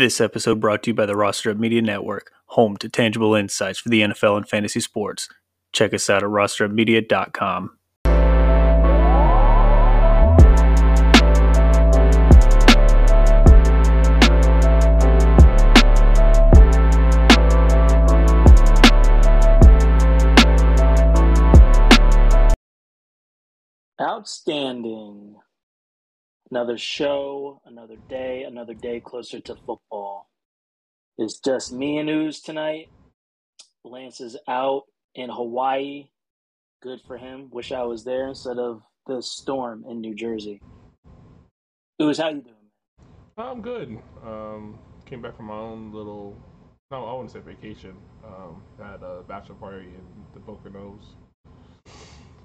This episode brought to you by the Roster Up Media Network, home to tangible insights for the NFL and fantasy sports. Check us out at rosterupmedia.com. Outstanding. Another show, another day, another day closer to football. It's just me and Ooze tonight. Lance is out in Hawaii. Good for him. Wish I was there instead of the storm in New Jersey. Ooze, how you doing? I'm good. Um, came back from my own little, no, I wouldn't say vacation. Um, had a bachelor party in the Poconos.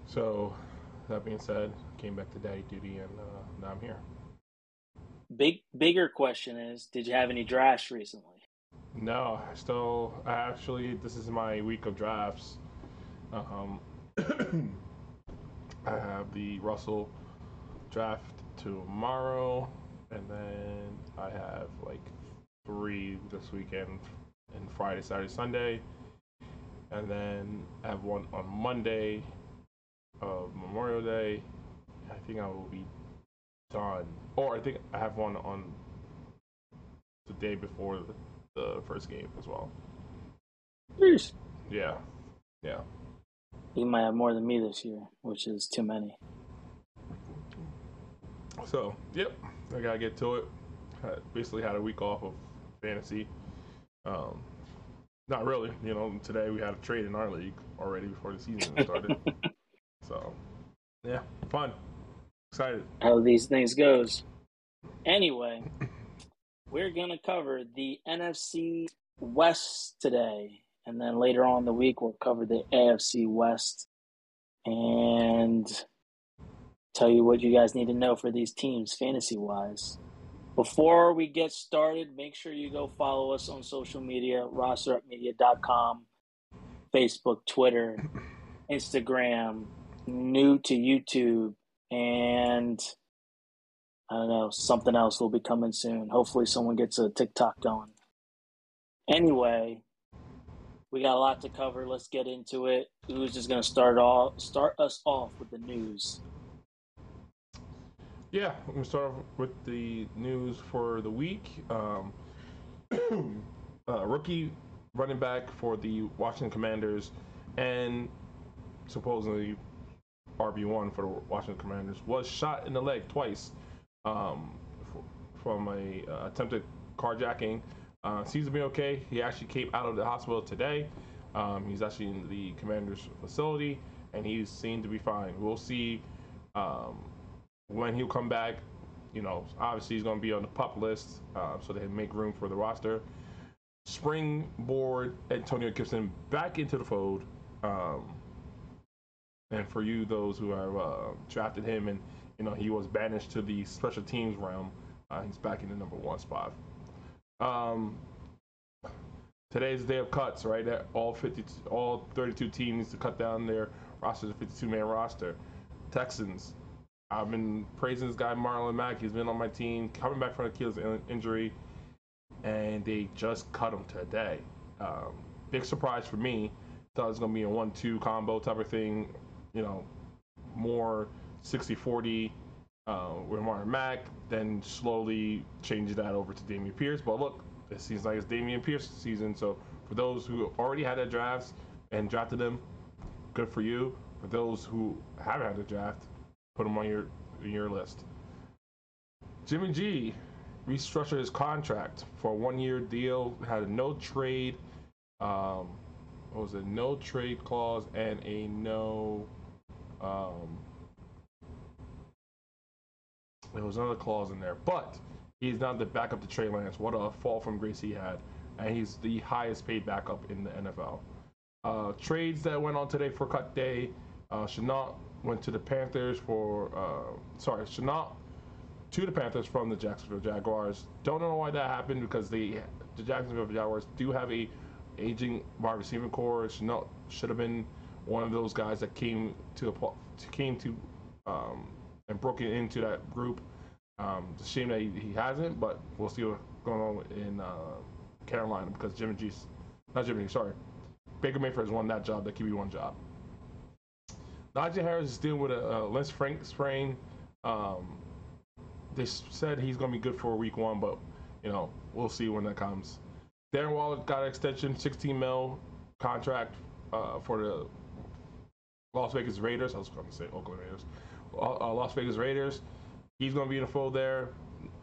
So, that being said, came back to daddy duty and uh, now I'm here. Big bigger question is, did you have any drafts recently? No, I still, I actually, this is my week of drafts. Um, I have the Russell draft tomorrow, and then I have like three this weekend, and Friday, Saturday, Sunday, and then I have one on Monday of Memorial Day. I think I will be done, or I think I have one on the day before the, the first game as well. Jeez. Yeah, yeah. You might have more than me this year, which is too many. So, yep, I gotta get to it. Had, basically, had a week off of fantasy. Um, not really, you know. Today we had a trade in our league already before the season started. so, yeah, fun, excited. How these things goes. Anyway, we're gonna cover the NFC West today, and then later on the week we'll cover the AFC West and tell you what you guys need to know for these teams fantasy wise. Before we get started, make sure you go follow us on social media, rosterupmedia.com, Facebook, Twitter, Instagram, new to YouTube, and I don't know, something else will be coming soon. Hopefully, someone gets a TikTok going. Anyway, we got a lot to cover. Let's get into it. Who's just to start off start us off with the news? Yeah, gonna start off with the news for the week. Um, uh, rookie running back for the Washington Commanders and supposedly RB one for the Washington Commanders was shot in the leg twice um, from a uh, attempted carjacking. Uh, seems to be okay. He actually came out of the hospital today. Um, he's actually in the Commanders facility and he's seen to be fine. We'll see. Um, when he'll come back, you know, obviously he's going to be on the pup list, uh, so they make room for the roster. Springboard Antonio Gibson back into the fold. Um, and for you, those who have uh, drafted him and, you know, he was banished to the special teams realm, uh, he's back in the number one spot. Um, today's the day of cuts, right? All 50, all 32 teams to cut down their roster to 52 man roster. Texans, I've been praising this guy Marlon Mack. He's been on my team, coming back from Achilles injury, and they just cut him today. Um, big surprise for me. Thought it was gonna be a one-two combo type of thing. You know, more 60-40 uh, with Marlon Mack. Then slowly change that over to Dameon Pierce. But look, it seems like it's Dameon Pierce season. So for those who already had their drafts and drafted them, good for you. For those who haven't had a draft, put them on your your list. Jimmy G restructured his contract for a one year deal, had a no trade, um, what was it, no trade clause and a no, um, there was another clause in there, but he's not the backup to Trey Lance. What a fall from grace he had, and he's the highest paid backup in the NFL. Uh, trades that went on today for cut day. Uh, Shenault went to the Panthers for uh, sorry, Shenault to the Panthers from the Jacksonville Jaguars. Don't know why that happened because the the Jacksonville Jaguars do have a aging wide receiver core. Shenault should have been one of those guys that came to a came to um, and broke into that group. Um, it's a shame that he, he hasn't, but we'll see what's going on in uh, Carolina because Jimmy G, not Jimmy sorry, Baker Mayfield has won that job, that QB one job. Najee Harris is dealing with a, a Frank sprain. Um, they said he's going to be good for week one, but you know we'll see when that comes. Darren Waller got an extension, 16 mil contract uh, for the Las Vegas Raiders. I was going to say Oakland Raiders. Uh, uh, Las Vegas Raiders. He's going to be in the fold there.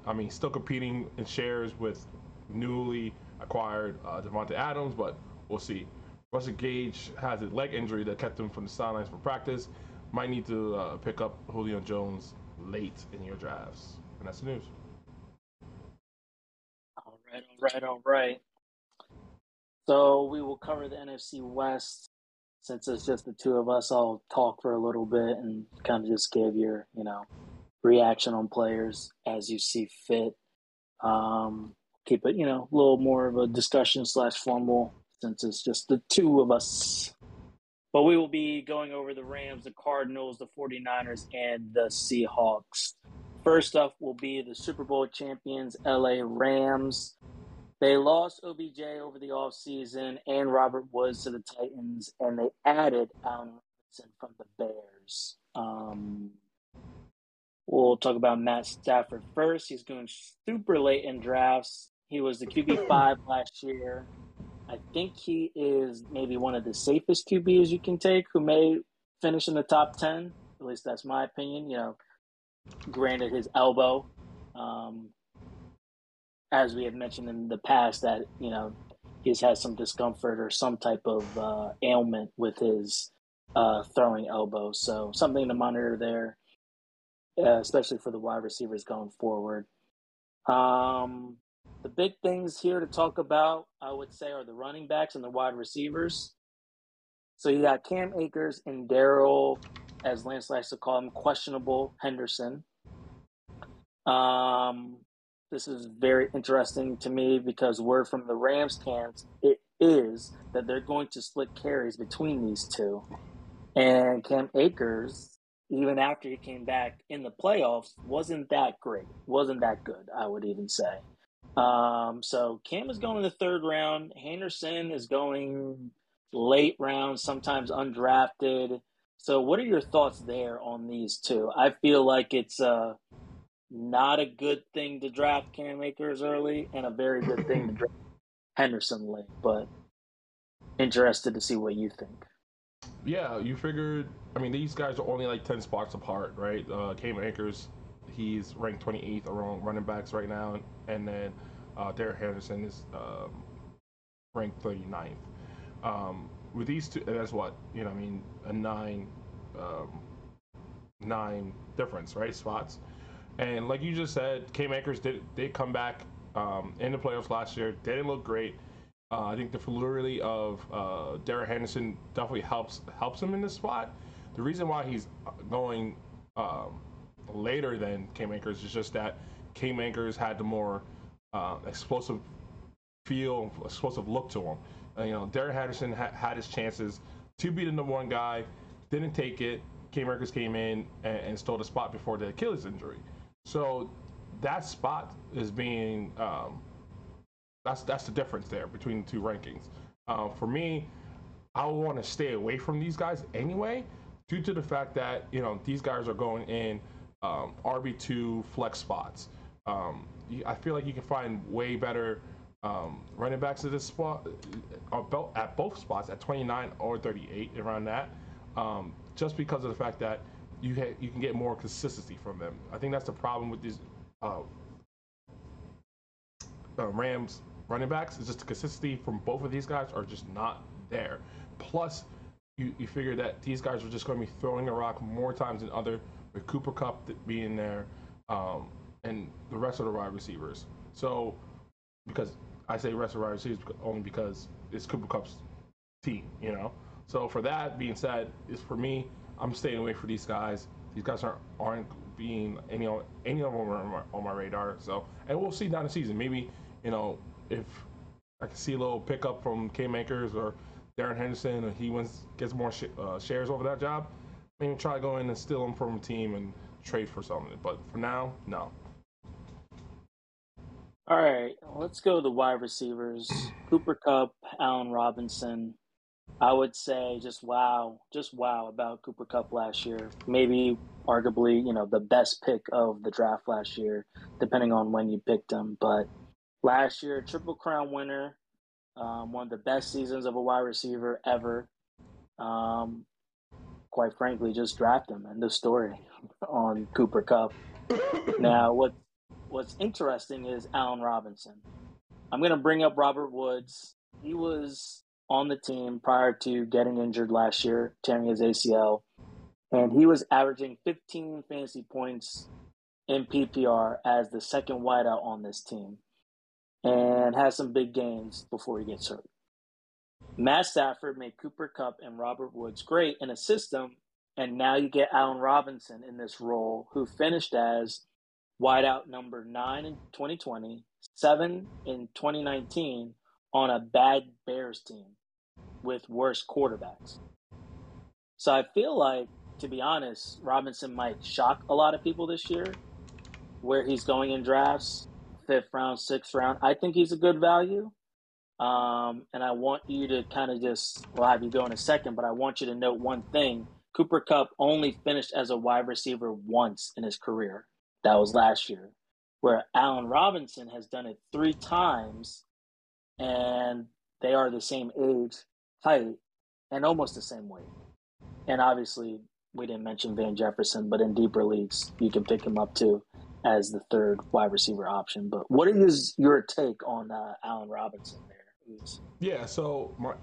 I mean, still competing in shares with newly acquired uh, Davante Adams, but we'll see. Russell Gage has a leg injury that kept him from the sidelines for practice. Might need to uh, pick up Julio Jones late in your drafts. And that's the news. All right, all right, all right. So we will cover the NFC West. Since it's just the two of us, I'll talk for a little bit and kind of just give your, you know, reaction on players as you see fit. Um, keep it, you know, a little more of a discussion slash formal since it's just the two of us. But we will be going over the Rams, the Cardinals, the 49ers, and the Seahawks. First up will be the Super Bowl champions, LA Rams. They lost OBJ over the offseason and Robert Woods to the Titans, and they added Allen Robinson from the Bears. Um, we'll talk about Matt Stafford first. He's going super late in drafts. He was the QB5 last year. I think he is maybe one of the safest QBs you can take who may finish in the top 10. At least that's my opinion. You know, granted his elbow. Um, as we have mentioned in the past, that you know he's had some discomfort or some type of uh, ailment with his uh, throwing elbow. So something to monitor there, uh, especially for the wide receivers going forward. Um, the big things here to talk about, I would say, are the running backs and the wide receivers. So you got Cam Akers and Darrell, as Lance likes to call him, questionable Henderson. Um, this is very interesting to me because word from the Rams camps it is that they're going to split carries between these two. And Cam Akers, even after he came back in the playoffs, wasn't that great. Wasn't that good, I would even say. Um, so Cam is going in the third round. Henderson is going late round, sometimes undrafted. So, what are your thoughts there on these two? I feel like it's uh, not a good thing to draft Cam Akers early and a very good thing to draft Henderson late, but interested to see what you think. Yeah, you figured. I mean, these guys are only like ten spots apart, right? Uh, Cam Akers, he's ranked 28th around running backs right now, and then uh, Derek Henderson is um, ranked 39th. Um, with these two, that's what you know. I mean, a nine, um, nine difference, right? Spots. And like you just said, Cam Akers did did come back um, in the playoffs last year. They Didn't look great. Uh, I think the fluidity of uh, Derek Henderson definitely helps helps him in this spot. The reason why he's going um, later than Cam Akers is just that Cam Akers had the more uh, explosive feel, explosive look to him. Uh, you know, Derek Henderson ha- had his chances to be the number one guy, didn't take it. Cam Akers came in and, and stole the spot before the Achilles injury. So that spot is being um, that's that's the difference there between the two rankings. Uh, for me, I want to stay away from these guys anyway, due to the fact that you know these guys are going in um, RB two flex spots. Um, I feel like you can find way better um, running backs at this spot uh, at both spots at 29 or 38 around that, um, just because of the fact that you you can get more consistency from them. I think that's the problem with these uh, uh, Rams running backs is just the consistency from both of these guys are just not there. Plus, you, you figure that these guys are just going to be throwing a rock more times than other, with Cooper Kupp being there, um, and the rest of the wide receivers. So, because I say rest of the wide receivers only because it's Cooper Kupp's team, you know. So for that being said, is for me, I'm staying away from these guys. These guys aren't aren't being any any of them on my, on my radar. So, and we'll see down the season. Maybe you know if I can see a little pickup from Cam Akers or Darren Henderson, and he wins gets more sh- uh, shares over that job. Maybe try going and steal him from a team and trade for something. But for now, no. All right, let's go to the wide receivers. Cooper Kupp, Allen Robinson. I would say just wow, just wow about Cooper Kupp last year. Maybe arguably, you know, the best pick of the draft last year, depending on when you picked him. But last year, Triple Crown winner, um, one of the best seasons of a wide receiver ever. Um, quite frankly, just draft him. End of story on Cooper Kupp. now, what what's interesting is Allen Robinson. I'm going to bring up Robert Woods. He was on the team prior to getting injured last year, tearing his ACL, and he was averaging 15 fantasy points in PPR as the second wideout on this team, and has some big games before he gets hurt. Matt Stafford made Cooper Kupp and Robert Woods great in a system, and now you get Allen Robinson in this role, who finished as wideout number nine in 2020, seven in 2019 on a bad Bears team with worse quarterbacks. So I feel like, to be honest, Robinson might shock a lot of people this year where he's going in drafts, fifth round, sixth round. I think he's a good value. Um, and I want you to kind of just, well, I'll have you go in a second, but I want you to note one thing. Cooper Kupp only finished as a wide receiver once in his career. That was last year. Where Allen Robinson has done it three times, and they are the same age, height, and almost the same weight. And obviously, we didn't mention Van Jefferson, but in deeper leagues, you can pick him up too as the third wide receiver option. But what is your take on uh, Allen Robinson there? Yeah, so my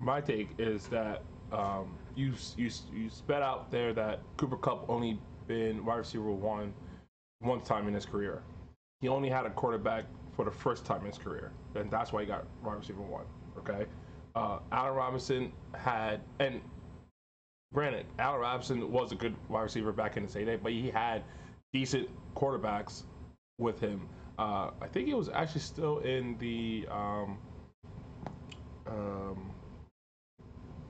my take is that um, you you you sped out there that Cooper Kupp only been wide receiver one one time in his career. He only had a quarterback for the first time in his career, and that's why he got wide receiver one. Okay, uh, Allen Robinson had, and granted, Allen Robinson was a good wide receiver back in the heyday, but he had decent quarterbacks with him. Uh, I think he was actually still in the um, um,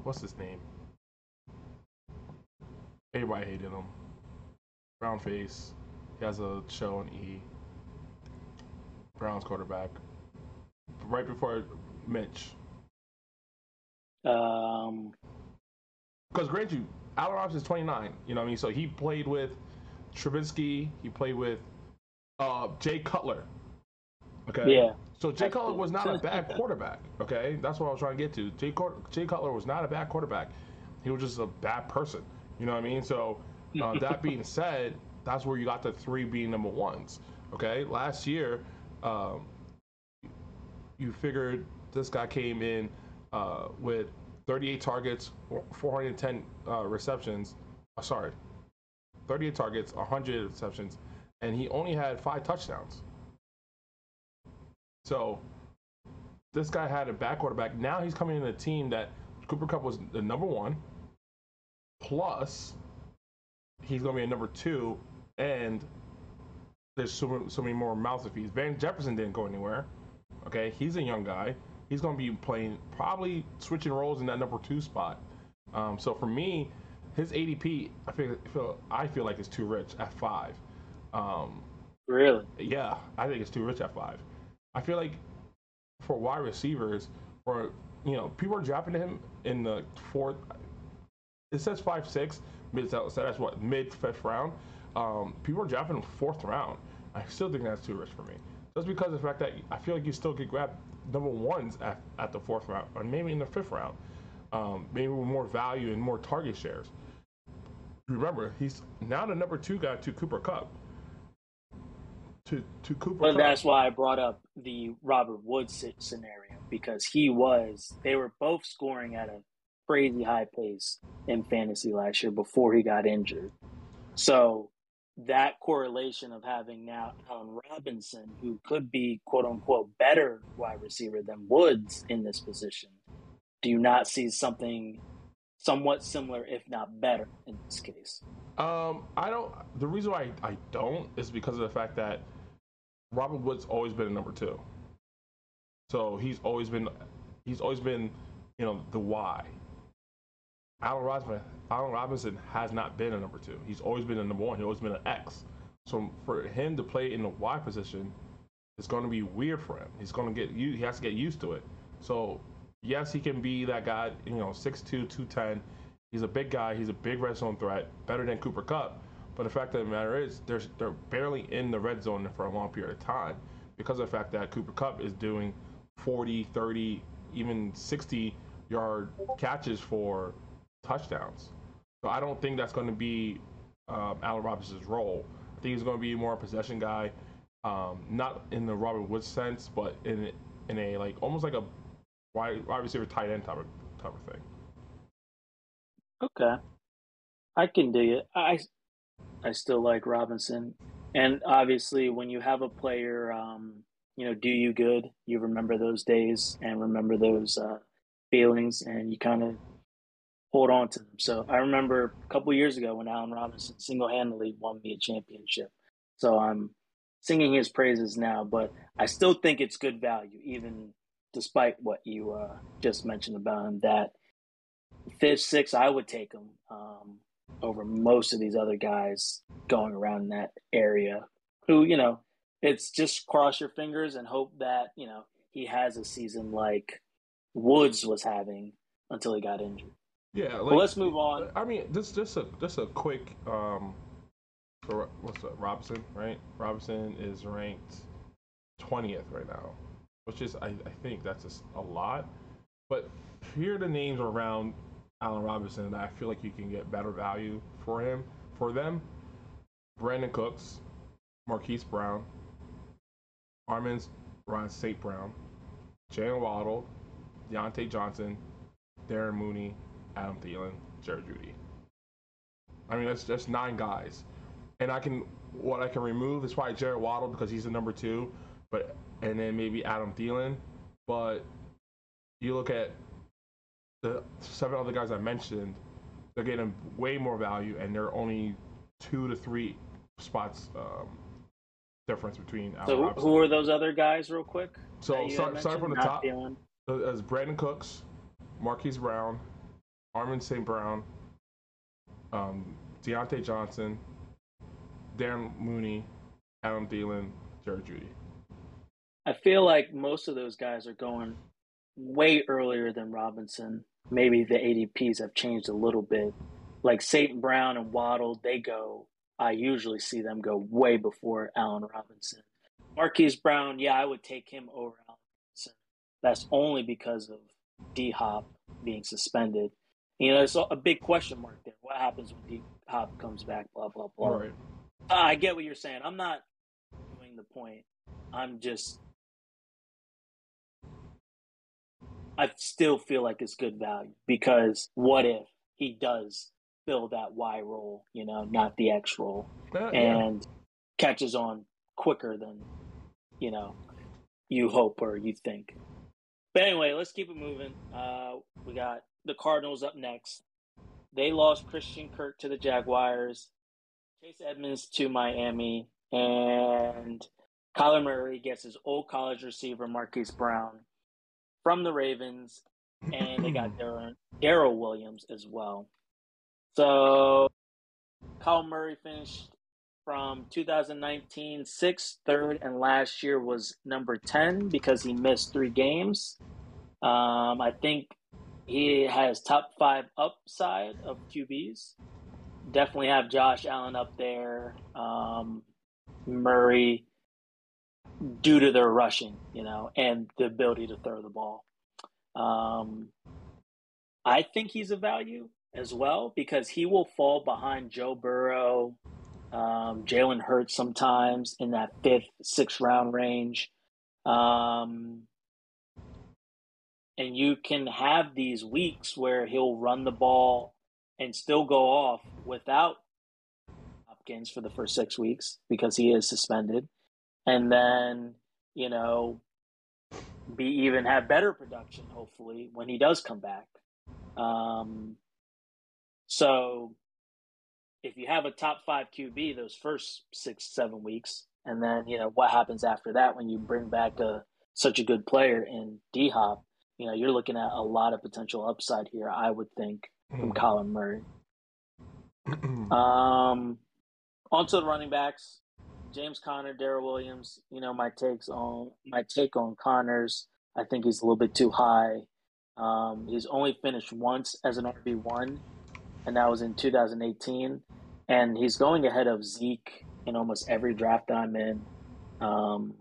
what's his name? Everybody hated him. Brown face. He has a show on E. Browns quarterback. Right before Mitch. Um, because granted, you, Allen Robinson is 29. You know what I mean? So he played with Trubisky. He played with uh, Jay Cutler. Okay. Yeah. So Jay Cutler was not a bad quarterback. Okay, that's what I was trying to get to. Jay, Jay Cutler was not a bad quarterback. He was just a bad person. You know what I mean? So uh, that being said, that's where you got the three being number ones. Okay. Last year, um, you figured this guy came in uh, with 38 targets, 410 uh, receptions. Uh, sorry, 38 targets, 100 receptions, and he only had five touchdowns. So this guy had a back quarterback. Now he's coming in a team that Cooper Kupp was the number one. Plus, he's going to be a number two, and there's so, so many more mouths to feed. Van Jefferson didn't go anywhere. Okay, he's a young guy. He's going to be playing, probably switching roles in that number two spot. Um, so for me, his ADP, I feel, feel I feel like it's too rich at five. Um, really? Yeah, I think it's too rich at five. I feel like for wide receivers, or you know, people are dropping him in the fourth. It says five six, mid so that's what mid fifth round. Um, people are drafting him fourth round. I still think that's too rich for me. Just because of the fact that I feel like you still could grab number ones at, at the fourth round, or maybe in the fifth round, um, maybe with more value and more target shares. Remember, he's now the number two guy to Cooper Kupp. to to Cooper. Well, that's why I brought up the Robert Woods scenario because he was. They were both scoring at a crazy high pace in fantasy last year before he got injured. So that correlation of having now Allen Robinson, who could be quote unquote better wide receiver than Woods in this position, do you not see something somewhat similar, if not better, in this case? Um, I don't. The reason why I, I don't is because of the fact that Robert Woods always been a number two. So he's always been, he's always been, you know, the why. Allen Robinson, Allen Robinson has not been a number two. He's always been a number one. He's always been an X. So for him to play in the Y position, it's going to be weird for him. He's going to get. He has to get used to it. So yes, he can be that guy. You know, 6'2", 210. He's a big guy. He's a big red zone threat, better than Cooper Kupp. But the fact of the matter is, they're they're barely in the red zone for a long period of time because of the fact that Cooper Kupp is doing 40, 30, even 60 yard catches for touchdowns. So I don't think that's going to be um, Allen Robinson's role. I think he's going to be more a possession guy, um, not in the Robert Woods sense, but in in a like almost like a wide, wide receiver tight end type of type of thing. Okay, I can dig it. I I still like Robinson, and obviously when you have a player, um, you know, do you good, you remember those days and remember those uh, feelings, and you kind of hold on to them. So I remember a couple years ago when Allen Robinson single handedly won me a championship. So I'm singing his praises now, but I still think it's good value, even despite what you uh, just mentioned about him. That fifth, sixth, I would take him um, over most of these other guys going around that area. Who you know, it's just cross your fingers and hope that you know he has a season like Woods was having until he got injured. Yeah, like, well, let's move on. I mean, just just a just a quick um, for what's that, Robinson, right? Robinson is ranked twentieth right now, which is I, I think that's a, a lot. But here are the names around Allen Robinson that I feel like you can get better value for him for them. Brandin Cooks, Marquise Brown, Armin's Ron St. Brown, Jalen Waddle, Diontae Johnson, Darren Mooney, Adam Thielen, Jared Jeudy. I mean, that's just nine guys, and I can what I can remove is probably Jared Waddle because he's the number two, but and then maybe Adam Thielen. But you look at the seven other guys I mentioned, they're getting way more value, and they're only two to three spots um, difference between. Allen so Robinson. who are those other guys, real quick? So start, start from the top. Thielen. As Brandin Cooks, Marquise Brown, Armin St. Brown, um, Diontae Johnson, Darren Mooney, Adam Thielen, Jared Jeudy. I feel like most of those guys are going way earlier than Robinson. Maybe the ADPs have changed a little bit. Like St. Brown and Waddle, they go. I usually see them go way before Allen Robinson. Marquise Brown, yeah, I would take him over Allen Robinson. That's only because of D Hop being suspended. You know, it's a big question mark there. What happens when D Hop comes back? Blah blah blah. Right. Uh, I get what you're saying. I'm not doing the point. I'm just. I still feel like it's good value because what if he does fill that Y role, you know, not the X role, uh, and yeah. catches on quicker than, you know, you hope or you think. But anyway, let's keep it moving. Uh, we got the Cardinals up next. They lost Christian Kirk to the Jaguars, Chase Edmonds to Miami, and Kyler Murray gets his old college receiver Marquise Brown from the Ravens, and they got Daryl Williams as well. So Kyle Murray finished from 2019 sixth, third, and last year was number 10 because he missed three games. Um, I think he has top five upside of QBs. Definitely have Josh Allen up there, um, Murray, due to their rushing, you know, and the ability to throw the ball. Um, I think he's a value as well because he will fall behind Joe Burrow, um, Jalen Hurts sometimes in that fifth, sixth round range. Um, and you can have these weeks where he'll run the ball and still go off without Hopkins for the first six weeks because he is suspended, and then you know be even have better production hopefully when he does come back. Um, so if you have a top five QB those first six seven weeks, and then you know what happens after that when you bring back a such a good player in D Hop you know, you're looking at a lot of potential upside here, I would think, from. Colin Murray. um, on to the running backs. James Conner, Darrel Williams. You know my takes on my take on Connors. I think he's a little bit too high. Um, he's only finished once as an RB one, and that was in 2018. And he's going ahead of Zeke in almost every draft that I'm in. Um,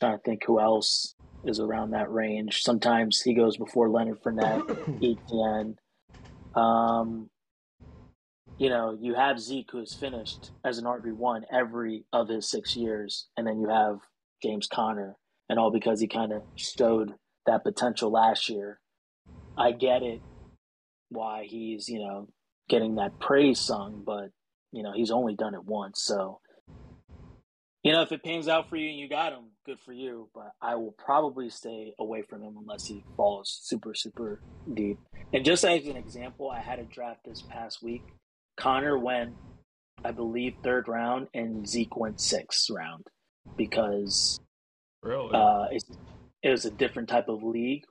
trying to think who else is around that range. Sometimes he goes before Leonard Fournette, ETN. Um, you know, you have Zeke who has finished as an RB one every of his six years, and then you have James Conner, and all because he kind of showed that potential last year. I get it why he's you know getting that praise sung, but you know he's only done it once, so you know if it pans out for you and you got him, good for you. But I will probably stay away from him unless he falls super super deep. And just as an example, I had a draft this past week Conner went, I believe, third round, and Zeke went sixth round because really uh, it, it was a different type of league,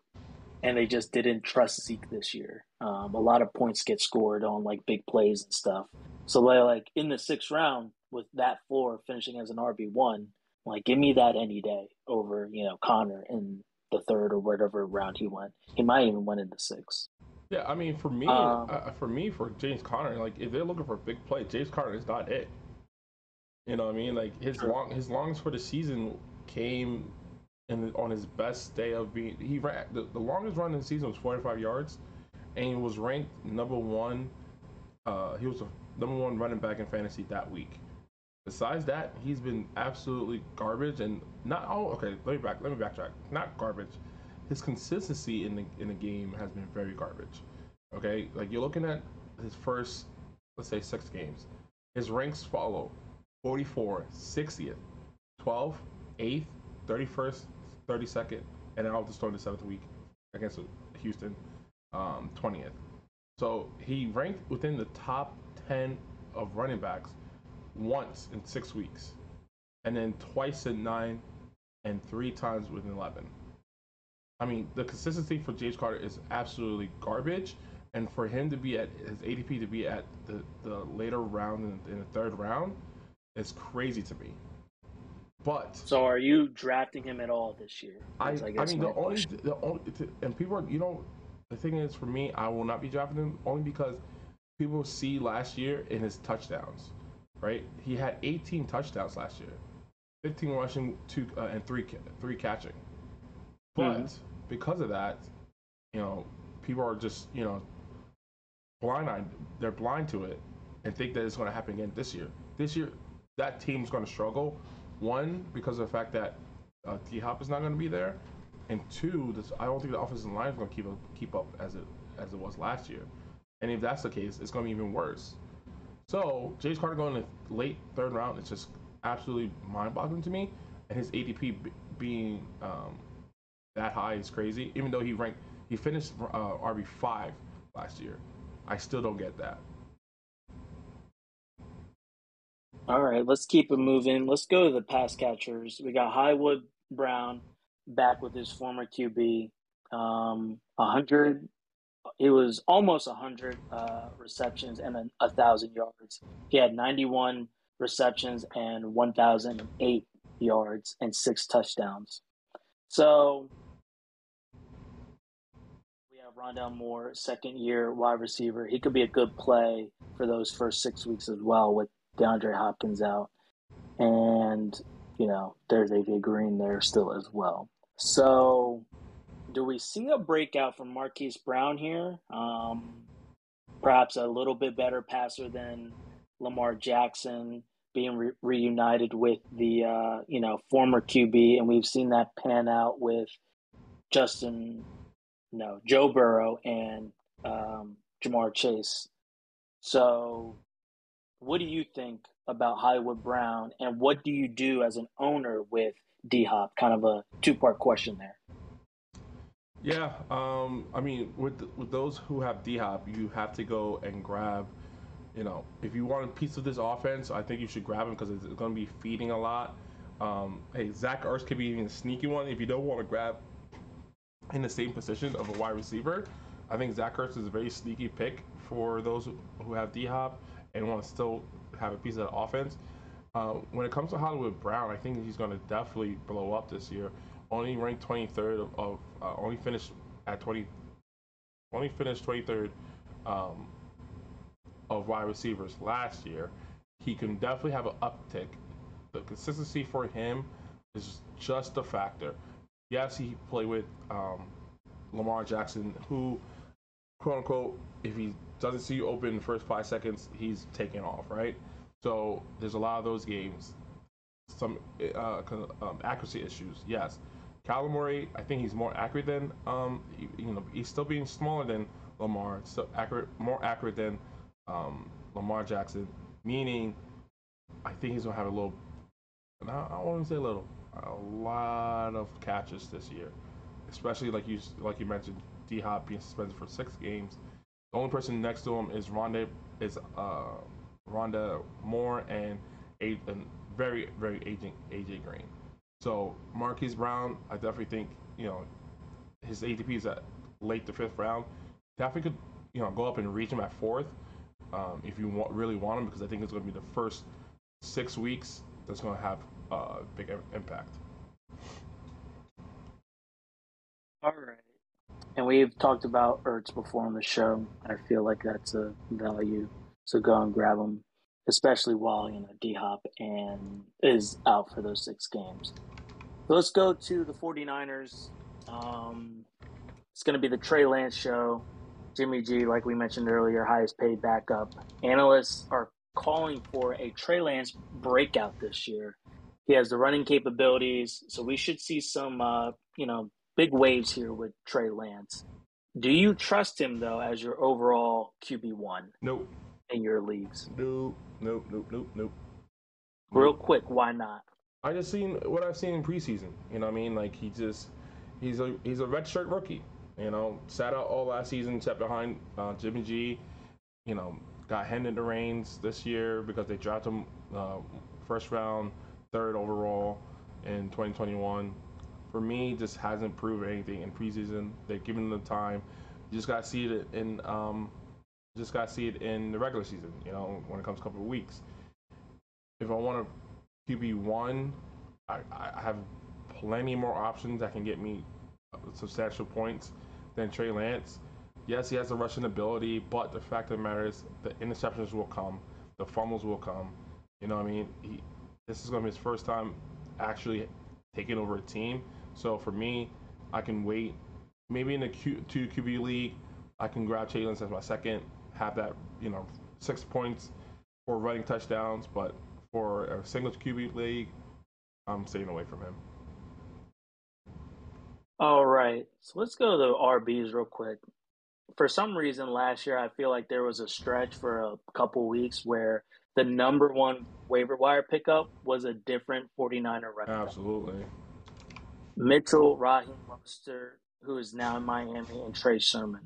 and they just didn't trust Zeke this year. Um, a lot of points get scored on like big plays and stuff. So like in the sixth round with that floor finishing as an RB one, like give me that any day over you know Conner in the third or whatever round he went. He might even went in the sixth. Yeah, I mean, for me, um, uh, for me, for James Conner, like if they're looking for a big play, James Conner is not it. You know what I mean? Like his long, his longs for the season came in on his best day of being. He ran the, the longest run in the season was 45 yards, and he was ranked number one. Uh, he was the number one running back in fantasy that week. Besides that, he's been absolutely garbage, and not. Oh, okay. Let me back. Let me backtrack. Not garbage his consistency in the in the game has been very garbage. Okay, like you're looking at his first, let's say six games. His ranks follow 44, 60th, 12th, 8th, 31st, 32nd, and then I'll just start the seventh week against Houston, um, 20th. So he ranked within the top 10 of running backs once in six weeks, and then twice in nine, and three times within 11. I mean, the consistency for James Carter is absolutely garbage, and for him to be at his ADP to be at the, the later round in, in the third round is crazy to me. But so, are you drafting him at all this year? I, I, I mean, the only, the only, and people are, you know, the thing is for me, I will not be drafting him only because people see last year in his touchdowns, right? He had 18 touchdowns last year, 15 rushing, two uh, and three three catching. But mm-hmm. because of that, you know, people are just, you know, blind eyed. They're blind to it and think that it's going to happen again this year. This year, that team's going to struggle. One, because of the fact that uh, D Hop is not going to be there, and two, this, I don't think the offensive line is going to keep up, keep up as it as it was last year. And if that's the case, it's going to be even worse. So James Carter going in the late third round is just absolutely mind-boggling to me, and his ADP b- being um, that high is crazy. Even though he ranked, he finished uh, RB five last year. I still don't get that. All right, let's keep it moving. Let's go to the pass catchers. We got Hollywood Brown back with his former QB. Um, 100, it was almost 100 uh, receptions and a 1,000 yards. He had 91 receptions and 1,008 yards and six touchdowns. So we have Rondale Moore, second year wide receiver. He could be a good play for those first six weeks as well with DeAndre Hopkins out. And, you know, there's AJ Green there still as well. So, do we see a breakout from Marquise Brown here? Um, perhaps a little bit better passer than Lamar Jackson being re- reunited with the uh, you know former QB, and we've seen that pan out with Justin no, Joe Burrow and um, Ja'Marr Chase. So, what do you think about Hollywood Brown, and what do you do as an owner with D Hop? Kind of a two part question there. Yeah, um, I mean, with with those who have D Hop, you have to go and grab. You know, if you want a piece of this offense, I think you should grab him because it's going to be feeding a lot. Um, hey, Zach Ertz could be even a sneaky one if you don't want to grab in the same position of a wide receiver. I think Zach Ertz is a very sneaky pick for those who have D Hop and want to still have a piece of the offense. Uh, when it comes to Hollywood Brown, I think he's going to definitely blow up this year. Only ranked 23rd of, of uh, only finished at 20, only finished 23rd um, of wide receivers last year. He can definitely have an uptick. The consistency for him is just a factor. Yes, he played with um, Lamar Jackson, who, quote unquote, if he doesn't see you open in the first five seconds, he's taking off, right? So there's a lot of those games. Some uh, um, accuracy issues, yes. Murray, I think he's more accurate than, um, you know, he's still being smaller than Lamar, so accurate, more accurate than um, Lamar Jackson, meaning I think he's gonna have a little. I want to say a little, a lot of catches this year, especially like you like you mentioned, D Hop being suspended for six games. The only person next to him is Ronda is uh, Rondale Moore and a, very very aging AJ Green. So Marquise Brown, I definitely think you know his ADP is at late the fifth round. Definitely could you know go up and reach him at fourth um, if you want, really want him because I think it's going to be the first six weeks that's going to have a uh, big impact. All right. And we've talked about Ertz before on the show. I feel like that's a value. So go and grab him, especially while, you know, D Hop and is out for those six games. So let's go to the 49ers. Um, it's going to be the Trey Lance show. Jimmy G, like we mentioned earlier, highest paid backup. Analysts are calling for a Trey Lance breakout this year. He has the running capabilities, so we should see some, uh, you know, big waves here with Trey Lance. Do you trust him though as your overall QB one? Nope. In your leagues? Nope. Nope. Nope. Nope. Nope. Real quick, why not? I just seen what I've seen in preseason. You know what I mean? Like he just he's a he's a red shirt rookie. You know, sat out all last season, sat behind uh, Jimmy G. You know, got handed the reins this year because they drafted him uh, first round, third overall in 2021. For me, just hasn't proven anything in preseason. They've given him the time. You just got to see it in, um, just got to see it in the regular season. You know, when it comes a couple of weeks. If I want a QB one, I, I have plenty more options that can get me substantial points than Trey Lance. Yes, he has the rushing ability, but the fact of the matter is the interceptions will come, the fumbles will come. You know what I mean? He, this is going to be his first time actually taking over a team. So for me, I can wait. Maybe in the Q, two QB league, I can grab Trey Lance as my second, have that, you know, six points for running touchdowns. But for a single QB league, I'm staying away from him. All right. So let's go to the RBs real quick. For some reason, last year, I feel like there was a stretch for a couple weeks where the number one waiver wire pickup was a different 49er running Absolutely. Mitchell, Raheem Mostert, who is now in Miami, and Trey Sermon.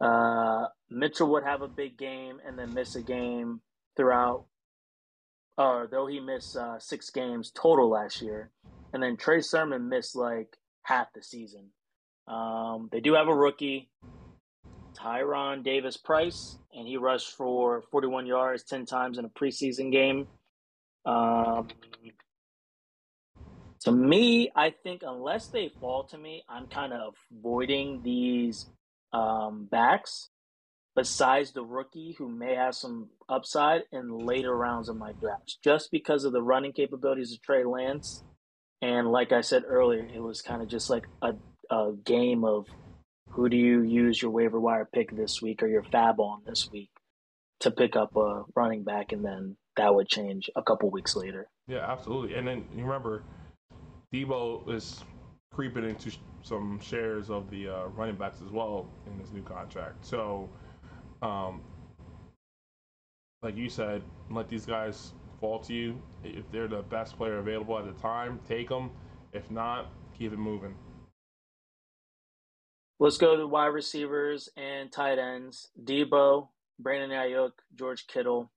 Uh, Mitchell would have a big game and then miss a game throughout, or uh, though he missed uh, six games total last year. And then Trey Sermon missed like half the season. Um, they do have a rookie, Tyrion Davis Price, and he rushed for 41 yards 10 times in a preseason game. Um, to me, I think unless they fall to me, I'm kind of avoiding these um, backs. Besides the rookie, who may have some upside in later rounds of my drafts, just because of the running capabilities of Trey Lance and like I said earlier, it was kind of just like a, a game of who do you use your waiver wire pick this week or your fab on this week to pick up a running back, and then that would change a couple weeks later. Yeah, absolutely. And then you remember, Deebo is creeping into some shares of the uh, running backs as well in this new contract. So, um, like you said, let these guys fall to you. If they're the best player available at the time, take them. If not, keep it moving. Let's go to wide receivers and tight ends. Deebo, Brandon Aiyuk, George Kittle.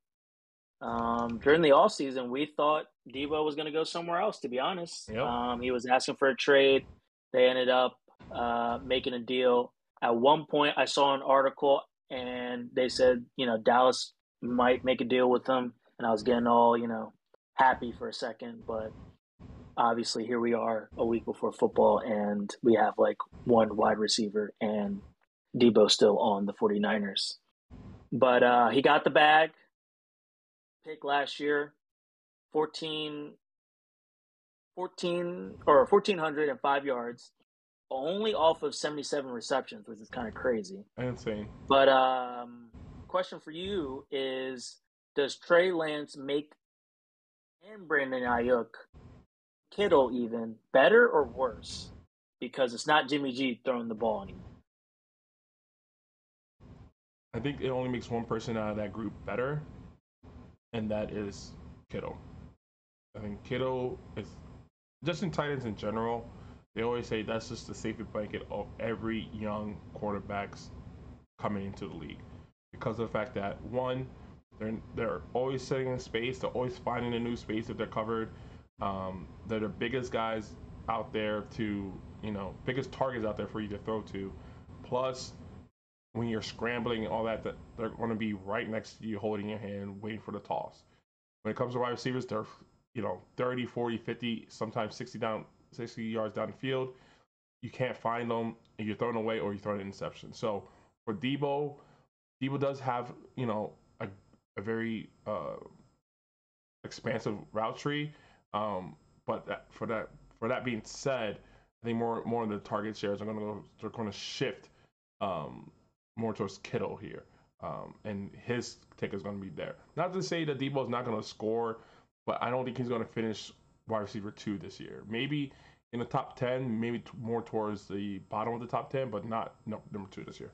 Um, during the offseason, we thought Deebo was going to go somewhere else, to be honest. Yep. Um, he was asking for a trade. They ended up uh, making a deal. At one point, I saw an article and they said, you know, Dallas might make a deal with him and I was getting all, you know, happy for a second, but obviously here we are a week before football and we have like one wide receiver and Deebo still on the 49ers. But uh, he got the bag pick last year, 14, 14 or 1405 yards, only off of 77 receptions, which is kind of crazy. Insane. But um, question for you is: Does Trey Lance make and Brandon Aiyuk, Kittle even better or worse because it's not Jimmy G throwing the ball anymore? I think it only makes one person out of that group better, and that is Kittle. I think Kittle is just in tight ends in general. They always say that's just the safety blanket of every young quarterbacks coming into the league because of the fact that one, they're they're always sitting in space. They're always finding a new space if they're covered. Um, they're the biggest guys out there to you know biggest targets out there for you to throw to. Plus, when you're scrambling and all that, that they're going to be right next to you, holding your hand, waiting for the toss. When it comes to wide receivers, they're you know 30, 40, 50, sometimes 60 down, 60 yards down the field. You can't find them, and you're throwing away or you're throwing an interception. So for Deebo, Deebo does have you know a, a very uh, expansive route tree, um, but that, for that for that being said, I think more more of the target shares are going to go. They're going to shift um, more towards Kittle here, um, and his take is going to be there. Not to say that Deebo is not going to score, but I don't think he's going to finish wide receiver two this year. Maybe in the top ten, maybe t- more towards the bottom of the top ten, but not no, number two this year.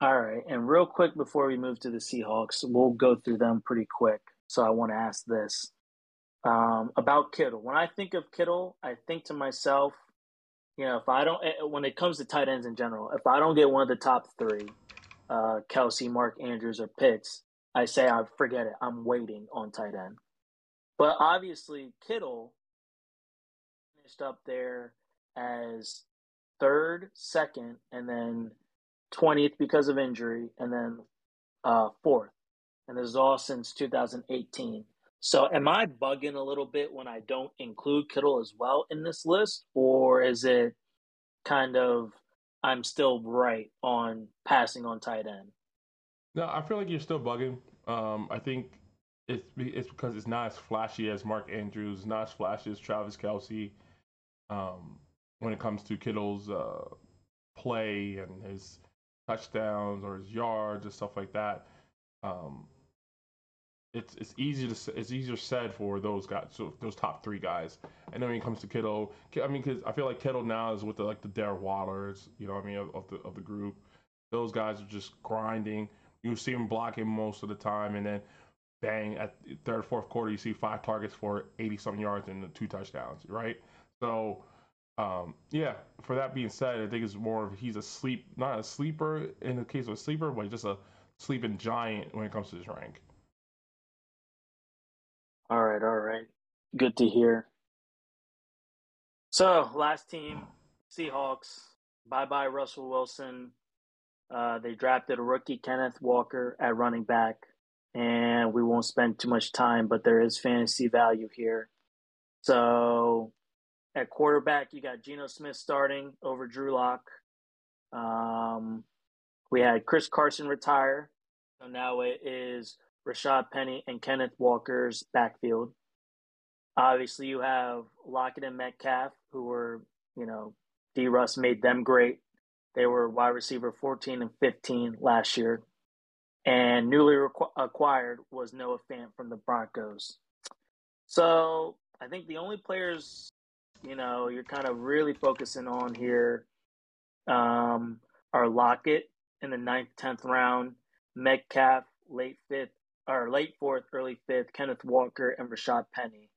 All right, and real quick before we move to the Seahawks, we'll go through them pretty quick. So I want to ask this um, about Kittle. When I think of Kittle, I think to myself, you know, if I don't, eh, when it comes to tight ends in general, if I don't get one of the top three, uh, Kelce, Mark Andrews, or Pitts, I say I forget it. I'm waiting on tight end. But obviously, Kittle finished up there as third, second, and then 20th because of injury, and then uh, fourth. And this is all since 2018. So am I bugging a little bit when I don't include Kittle as well in this list? Or is it kind of I'm still right on passing on tight end? No, I feel like you're still bugging. Um, I think it's it's because it's not as flashy as Mark Andrews, not as flashy as Travis Kelce. Um, when it comes to Kittle's uh, play and his touchdowns or his yards and stuff like that. Um, it's it's easy to it's easier said for those guys, so those top three guys. And then when it comes to Kittle, I mean, because I feel like Kittle now is with the, like the Darren Wallers, you know, what I mean, of, of, the of the group. Those guys are just grinding. You see him blocking most of the time, and then bang at third, fourth quarter, you see five targets for eighty some yards and the two touchdowns, right? So um, yeah, for that being said, I think it's more of he's a sleep, not a sleeper in the case of a sleeper, but just a sleeping giant when it comes to his rank. All right, all right. Good to hear. So, last team, Seahawks. Bye bye, Russell Wilson. Uh, they drafted a rookie, Kenneth Walker, at running back. And we won't spend too much time, but there is fantasy value here. So, at quarterback, you got Geno Smith starting over Drew Lock. Um, we had Chris Carson retire. So now it is Rashaad Penny and Kenneth Walker's backfield. Obviously, you have Lockett and Metcalf, who were, you know, D. Russ made them great. They were wide receiver 14 and 15 last year. And newly requ- acquired was Noah Fant from the Broncos. So I think the only players you know, you're kind of really focusing on here um, are Lockett in the ninth, tenth round, Metcalf late fifth or late fourth, early fifth, Kenneth Walker and Rashaad Penny.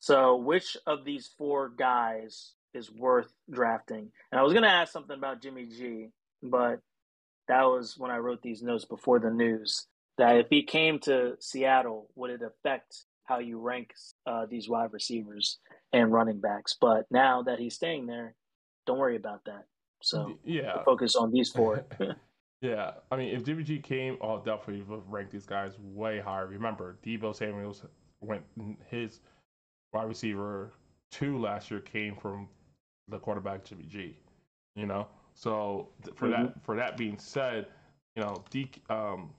So, which of these four guys is worth drafting? And I was going to ask something about Jimmy G, but that was when I wrote these notes before the news. That if he came to Seattle, would it affect how you rank uh, these wide receivers and running backs. But now that he's staying there, don't worry about that. So yeah, focus on these four. Yeah, I mean, if Jimmy G came, I'll definitely rank these guys way higher. Remember, Deebo Samuel's went his wide receiver two last year came from the quarterback Jimmy G. You know, so for mm-hmm. that for that being said, you know, D, um,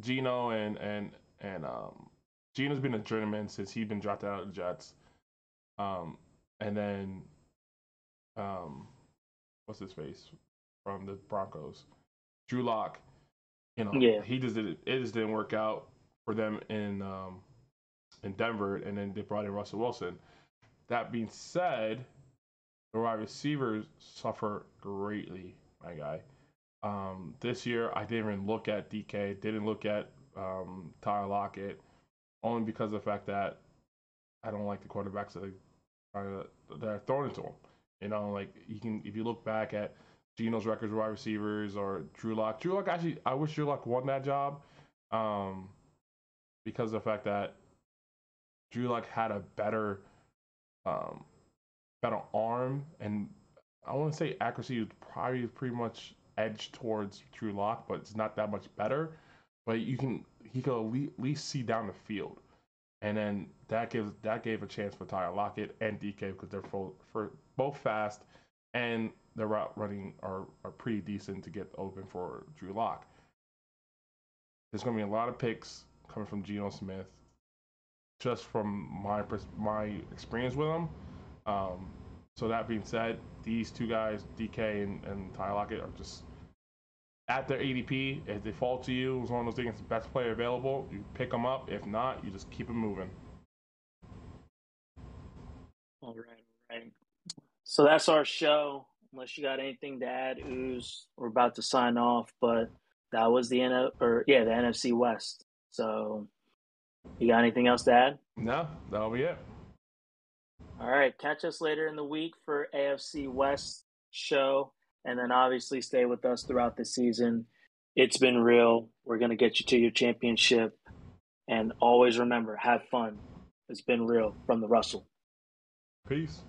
Geno and and and um, Geno's been a journeyman since he's been dropped out of the Jets. Um, and then, um, what's his face from the Broncos? Drew Lock. You know, yeah. he just did it. It just didn't work out for them in um, in Denver, and then they brought in Russell Wilson. That being said, the wide receivers suffer greatly, my guy. Um, this year, I didn't even look at DK, didn't look at um, Tyler Lockett, only because of the fact that I don't like the quarterbacks that, are, that are thrown into him. You know, like you can, if you look back at Geno's records wide receivers or Drew Lock. Drew Lock actually, I wish Drew Lock won that job, um, because of the fact that Drew Lock had a better, um, better arm and I want to say accuracy was probably pretty much edged towards Drew Lock, but it's not that much better. But you can he could at least see down the field, and then that gives that gave a chance for Tyler Lockett and DK because they're both fast and the route running are, are pretty decent to get open for Drew Lock. There's going to be a lot of picks coming from Geno Smith, just from my my experience with him. Um, so that being said, these two guys, DK and, and Tyler Lockett, are just at their ADP. If they fall to you, it's one of those things. The best player available, you pick them up. If not, you just keep it moving. All right, all right. So that's our show unless you got anything to add, Ooze, we're about to sign off. But that was the N or yeah, the NFC West. So you got anything else to add? No, that'll be it. All right, catch us later in the week for AFC West show, and then obviously stay with us throughout the season. It's been real. We're gonna get you to your championship, and always remember, have fun. It's been real from the Russell. Peace.